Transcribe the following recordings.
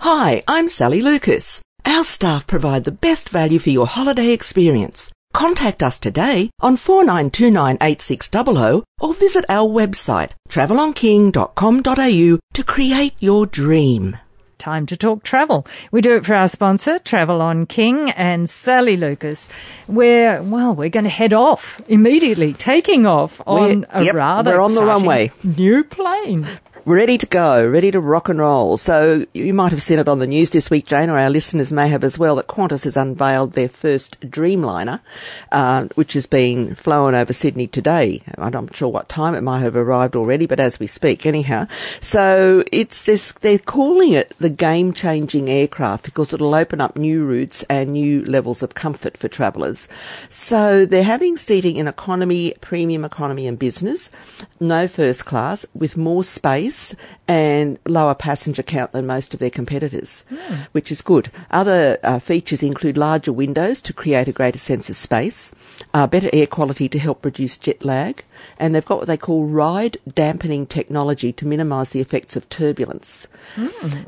Hi, I'm Sally Lucas. Our staff provide the best value for your holiday experience. Contact us today on 49298600 or visit our website travelonking.com.au to create your dream. Time to talk travel. We do it for our sponsor, Travel on King and Sally Lucas. We're, well, we're going to head off immediately, taking off on We're- a yep, rather we're on the runway. New plane. Ready to go, ready to rock and roll. So you might have seen it on the news this week, Jane, or our listeners may have as well, that Qantas has unveiled their first Dreamliner, uh, which is being flown over Sydney today. I'm not sure what time it might have arrived already, but as we speak, anyhow. So it's this, they're calling it the game-changing aircraft because it'll open up new routes and new levels of comfort for travellers. So they're having seating in economy, premium economy and business, no first class, with more space and lower passenger count than most of their competitors, which is good. Other uh, features include larger windows to create a greater sense of space, uh, better air quality to help reduce jet lag, and they've got what they call ride dampening technology to minimise the effects of turbulence.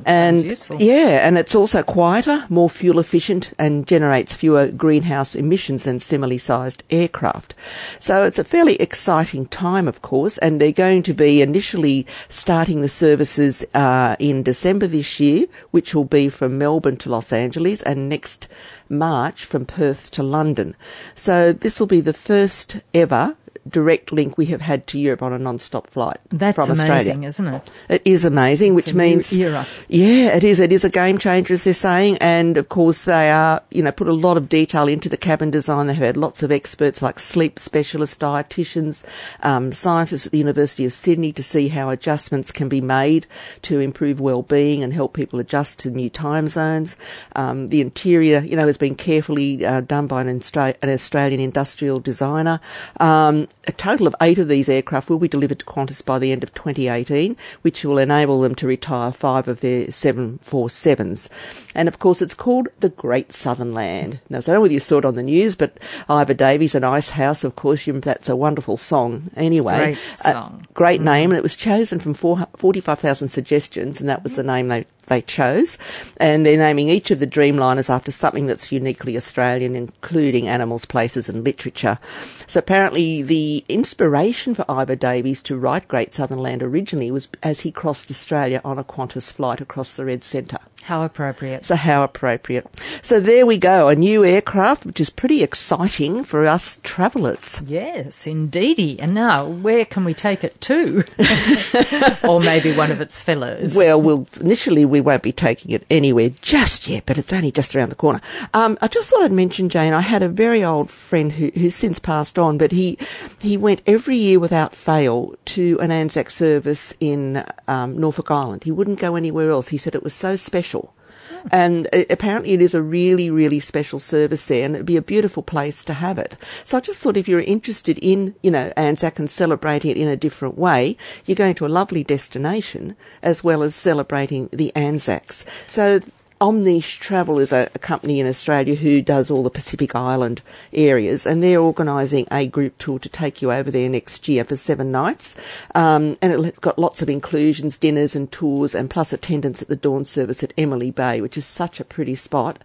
and useful. yeah, and it's also quieter, more fuel efficient, and generates fewer greenhouse emissions than similarly sized aircraft. So it's a fairly exciting time, of course, and they're going to be initially starting the services uh, in December this year, which will be from Melbourne to Los Angeles, and next March from Perth to London. So this will be the first ever direct link we have had to Europe on a non-stop flight That's from amazing, Australia. isn't it? It is amazing, which a new means era. yeah, it is. It is a game changer, as they're saying, and of course they are. You know, put a lot of detail into the cabin design. They've had lots of experts like sleep specialists, dietitians, um, scientists at the University of Sydney to see how adjustments can be made to improve well-being and help people adjust to new time zones. Um, the interior, you know, has been carefully uh, done by an, Austra- an Australian industrial designer. Um, a total of eight of these aircraft will be delivered to Qantas by the end of 2018, which will enable them to retire five of their 747s. And of course, it's called the Great Southern Land. Now, so I don't know whether you saw it on the news, but Ivor Davies and Icehouse, of course, you, that's a wonderful song anyway. Great Uh, song. great name, and it was chosen from 45,000 suggestions, and that was the name they, they chose. And they're naming each of the Dreamliners after something that's uniquely Australian, including animals, places, and literature. So apparently, the inspiration for Ivor Davies to write Great Southern Land originally was as he crossed Australia on a Qantas flight across the Red Centre. How appropriate. So how appropriate. So there we go, a new aircraft, which is pretty exciting for us travellers. Yes, indeedy. And now, where can we take it to? or maybe one of its fellows. Well, we'll initially we won't be taking it anywhere just yet, but it's only just around the corner. Um, I just thought I'd mention, Jane. I had a very old friend who, who's since passed on, but he he went every year without fail to an Anzac service in um, Norfolk Island. He wouldn't go anywhere else. He said it was so special. And uh, apparently, it is a really, really special service there, and it'd be a beautiful place to have it. So I just thought if you're interested in, you know, Anzac and celebrating it in a different way, you're going to a lovely destination as well as celebrating the Anzacs. So Omnish Travel is a, a company in Australia who does all the Pacific Island areas, and they're organising a group tour to take you over there next year for seven nights. Um, and it's got lots of inclusions, dinners and tours, and plus attendance at the dawn service at Emily Bay, which is such a pretty spot.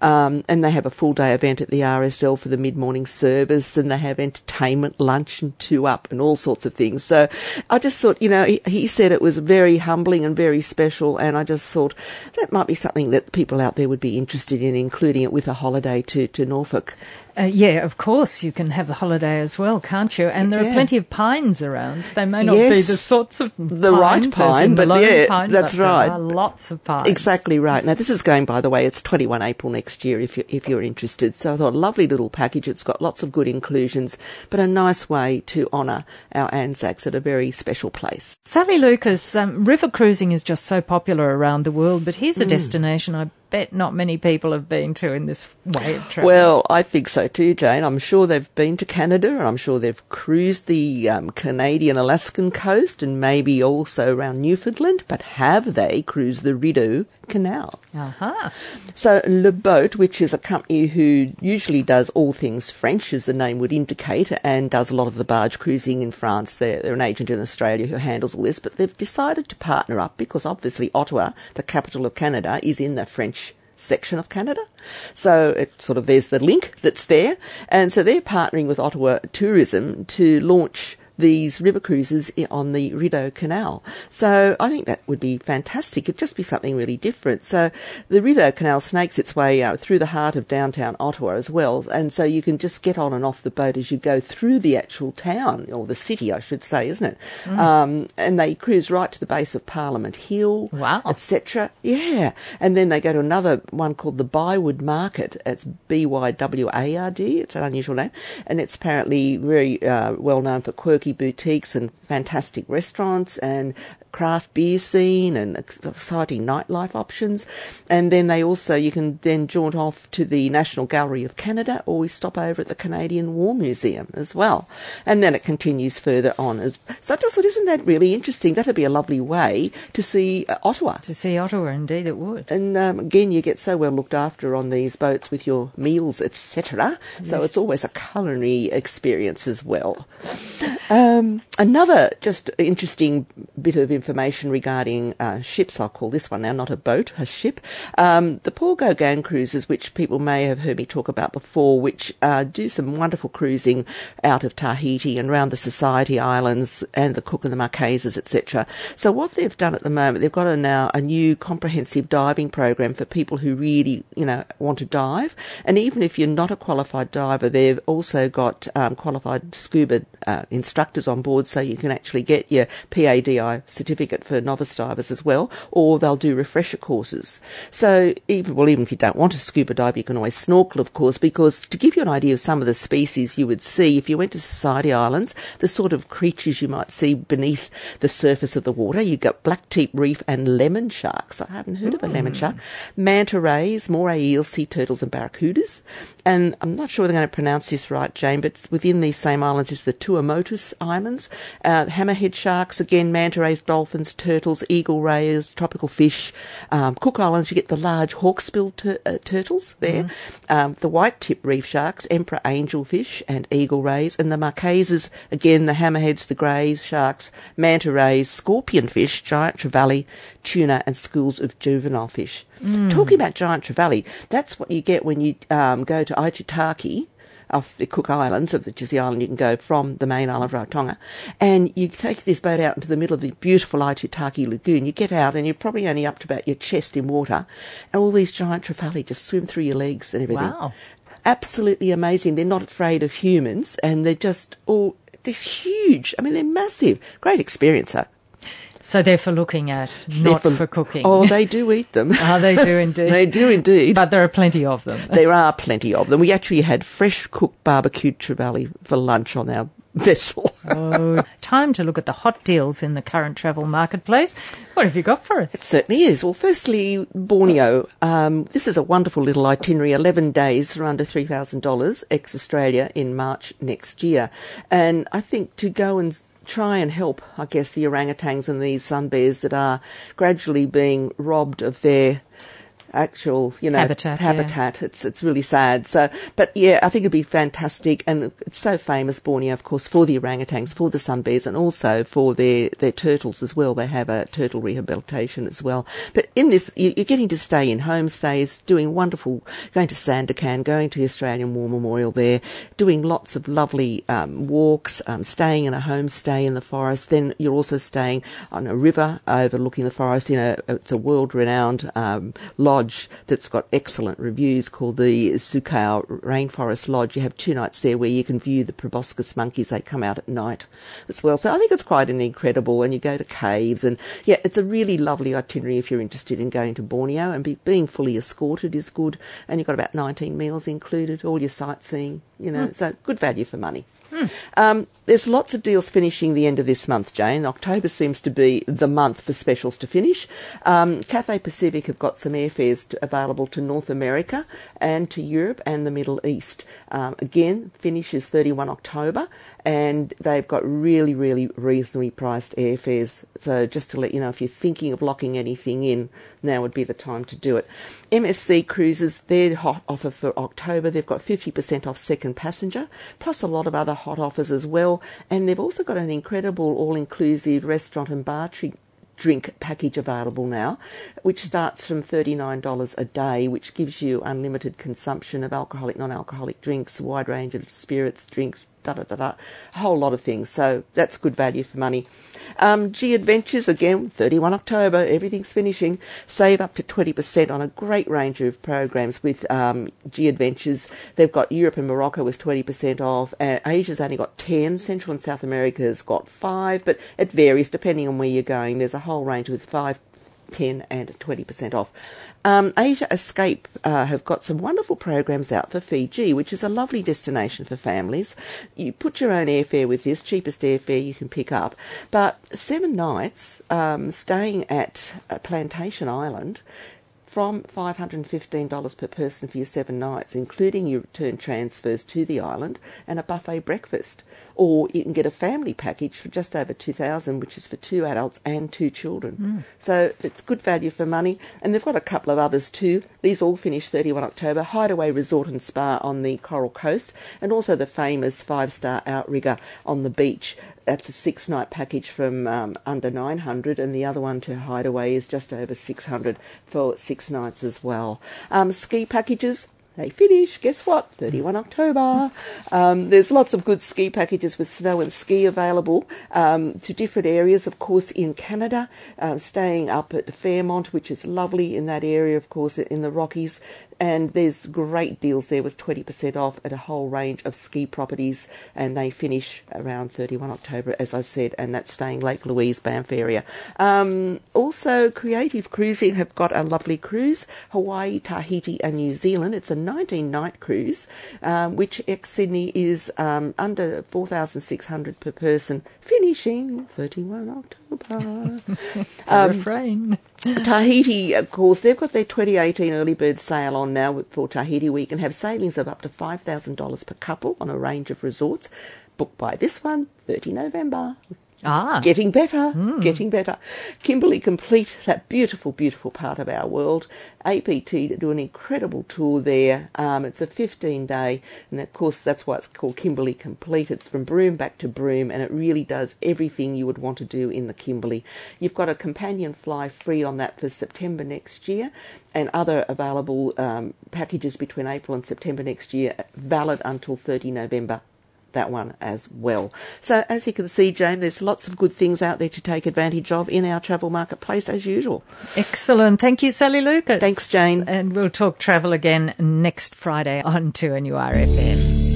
Um, and they have a full day event at the RSL for the mid morning service, and they have entertainment, lunch, and two up, and all sorts of things. So I just thought, you know, he, he said it was very humbling and very special, and I just thought that might be something that people out there would be interested in, including it with a holiday to, to Norfolk. Uh, yeah, of course, you can have the holiday as well, can't you? And there are plenty of pines around. They may not be the sorts of The right pine, but yeah, pine, that's but there right. are lots of pines. Exactly right. Now this is going, by the way, it's 21 April next year if you if you're interested. So I thought a lovely little package. It's got lots of good inclusions, but a nice way to honour our Anzacs at a very special place. Sally Lucas, um, river cruising is just so popular around the world, but here's a Hmm. destination I bet not many people have been to in this way of travel. Well, I think so too, Jane. I'm sure they've been to Canada and I'm sure they've cruised the um, Canadian Alaskan coast and maybe also around Newfoundland, but have they cruised the Rideau Canal. Aha. So Le Boat, which is a company who usually does all things French, as the name would indicate, and does a lot of the barge cruising in France. They're, they're an agent in Australia who handles all this, but they've decided to partner up because obviously Ottawa, the capital of Canada, is in the French section of Canada. So it sort of there's the link that's there, and so they're partnering with Ottawa Tourism to launch these river cruises on the Rideau Canal. So I think that would be fantastic. It'd just be something really different. So the Rideau Canal snakes its way out through the heart of downtown Ottawa as well. And so you can just get on and off the boat as you go through the actual town, or the city, I should say, isn't it? Mm. Um, and they cruise right to the base of Parliament Hill, wow. etc. Yeah. And then they go to another one called the Byward Market. It's B-Y-W-A-R-D. It's an unusual name. And it's apparently very uh, well known for quirky boutiques and fantastic restaurants and craft beer scene and exciting nightlife options. And then they also, you can then jaunt off to the National Gallery of Canada or we stop over at the Canadian War Museum as well. And then it continues further on. As, so I just thought, isn't that really interesting? That'd be a lovely way to see uh, Ottawa. To see Ottawa, indeed it would. And um, again, you get so well looked after on these boats with your meals, etc. Yes. So it's always a culinary experience as well. Um, another just interesting bit of information regarding uh, ships. I'll call this one now not a boat, a ship. Um, the Paul Gauguin cruises, which people may have heard me talk about before, which uh, do some wonderful cruising out of Tahiti and around the Society Islands and the Cook and the Marquesas, etc. So what they've done at the moment, they've got a now a new comprehensive diving program for people who really, you know, want to dive. And even if you're not a qualified diver, they've also got um, qualified scuba uh, instructors on board, so you can actually get your PADI certificate for novice divers as well, or they'll do refresher courses. So even well, even if you don't want to scuba dive, you can always snorkel, of course, because to give you an idea of some of the species you would see if you went to Society Islands, the sort of creatures you might see beneath the surface of the water, you've got black tip reef and lemon sharks. I haven't heard mm. of a lemon shark. Manta rays, moray eels, sea turtles, and barracudas. And I'm not sure they're going to pronounce this right, Jane, but within these same islands is the Tuamotus Islands. Uh, hammerhead sharks, again, manta rays, dolphins, turtles, eagle rays, tropical fish. Um, Cook Islands, you get the large hawksbill tur- uh, turtles there. Mm. Um, the white tip reef sharks, emperor angelfish, and eagle rays. And the Marquesas, again, the hammerheads, the greys, sharks, manta rays, scorpion fish, giant trevally, tuna, and schools of juvenile fish. Mm. Talking about giant trevally, that's what you get when you um, go to Aitutaki off the Cook Islands, which is the island you can go from the main island of Rarotonga, and you take this boat out into the middle of the beautiful Aitutaki Lagoon. You get out and you're probably only up to about your chest in water, and all these giant trevally just swim through your legs and everything. Wow. Absolutely amazing. They're not afraid of humans, and they're just all this huge. I mean, they're massive. Great experience, though. So they're for looking at, not for, for, cooking. Oh, they do eat them. oh, they do indeed. they do indeed. But there are plenty of them. there are plenty of them. We actually had fresh cooked barbecued trevally for lunch on our vessel. oh, time to look at the hot deals in the current travel marketplace. What have you got for us? It certainly is. Well, firstly, Borneo. Um, this is a wonderful little itinerary, 11 days for under $3,000 ex Australia in March next year. And I think to go and try and help, I guess, the orangutans and these sun bears that are gradually being robbed of their actual, you know, habitat. habitat. Yeah. It's it's really sad. So, but yeah, I think it'd be fantastic, and it's so famous Borneo, of course, for the orangutans, for the sun bears, and also for their their turtles as well. They have a turtle rehabilitation as well. But in this, you're getting to stay in homestays, doing wonderful, going to Sandakan, going to the Australian War Memorial there, doing lots of lovely um, walks, um, staying in a homestay in the forest. Then you're also staying on a river overlooking the forest in a it's a world renowned um, lodge lodge that's got excellent reviews called the Sukau Rainforest Lodge. You have two nights there where you can view the proboscis monkeys. They come out at night as well. So I think it's quite an incredible, and you go to caves and yeah, it's a really lovely itinerary if you're interested in going to Borneo and be, being fully escorted is good. And you've got about 19 meals included, all your sightseeing, you know, mm. so good value for money. Mm. Um, there's lots of deals finishing the end of this month, Jane. October seems to be the month for specials to finish. Um, Cathay Pacific have got some airfares to, available to North America and to Europe and the Middle East. Um, again, finishes 31 October, and they've got really, really reasonably priced airfares. So just to let you know, if you're thinking of locking anything in, now would be the time to do it. MSC Cruises, their hot offer for October, they've got 50% off second passenger, plus a lot of other hot offers as well. And they've also got an incredible all-inclusive restaurant and bar treat drink package available now, which starts from $39 a day, which gives you unlimited consumption of alcoholic, non alcoholic drinks, a wide range of spirits, drinks, da da da da, a whole lot of things. So that's good value for money. Um, G Adventures, again, 31 October, everything's finishing. Save up to 20% on a great range of programs with um, G Adventures. They've got Europe and Morocco with 20% off. Uh, Asia's only got 10. Central and South America's got 5, but it varies depending on where you're going. There's a whole range with 5 10 and 20% off. Um, Asia Escape uh, have got some wonderful programs out for Fiji, which is a lovely destination for families. You put your own airfare with this, cheapest airfare you can pick up. But seven nights um, staying at Plantation Island from $515 per person for your seven nights, including your return transfers to the island and a buffet breakfast. Or you can get a family package for just over 2000 which is for two adults and two children. Mm. So it's good value for money. And they've got a couple of others too. These all finish 31 October. Hideaway Resort and Spa on the Coral Coast, and also the famous five star outrigger on the beach that's a six night package from um, under 900 and the other one to Hideaway is just over 600 for six nights as well. Um, ski packages, they finish. Guess what? 31 October. Um, there's lots of good ski packages with snow and ski available um, to different areas, of course, in Canada. Uh, staying up at Fairmont, which is lovely in that area, of course, in the Rockies and there's great deals there with 20% off at a whole range of ski properties. And they finish around 31 October as I said and that's staying Lake Louise Banff area. Um, also Creative Cruising have got a lovely cruise Hawaii Tahiti and New Zealand. It's a 19 night cruise um, which ex Sydney is um, under 4,600 per person finishing 31 October. It's a um, refrain Tahiti, of course, they've got their 2018 early bird sale on now for Tahiti Week and have savings of up to $5,000 per couple on a range of resorts. Book by this one, 30 November. Ah. Getting better, mm. getting better. Kimberley Complete, that beautiful, beautiful part of our world. APT to do an incredible tour there. Um, it's a 15 day, and of course, that's why it's called Kimberley Complete. It's from Broome back to Broome, and it really does everything you would want to do in the Kimberley. You've got a companion fly free on that for September next year, and other available um, packages between April and September next year, valid until 30 November that one as well. So as you can see, Jane, there's lots of good things out there to take advantage of in our travel marketplace as usual. Excellent. Thank you, Sally Lucas. Thanks, Jane. And we'll talk travel again next Friday on 2NURFM.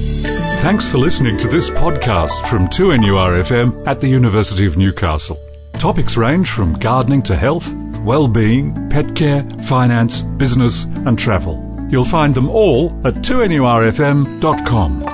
Thanks for listening to this podcast from 2NURFM at the University of Newcastle. Topics range from gardening to health, well-being, pet care, finance, business and travel. You'll find them all at 2NURFM.com.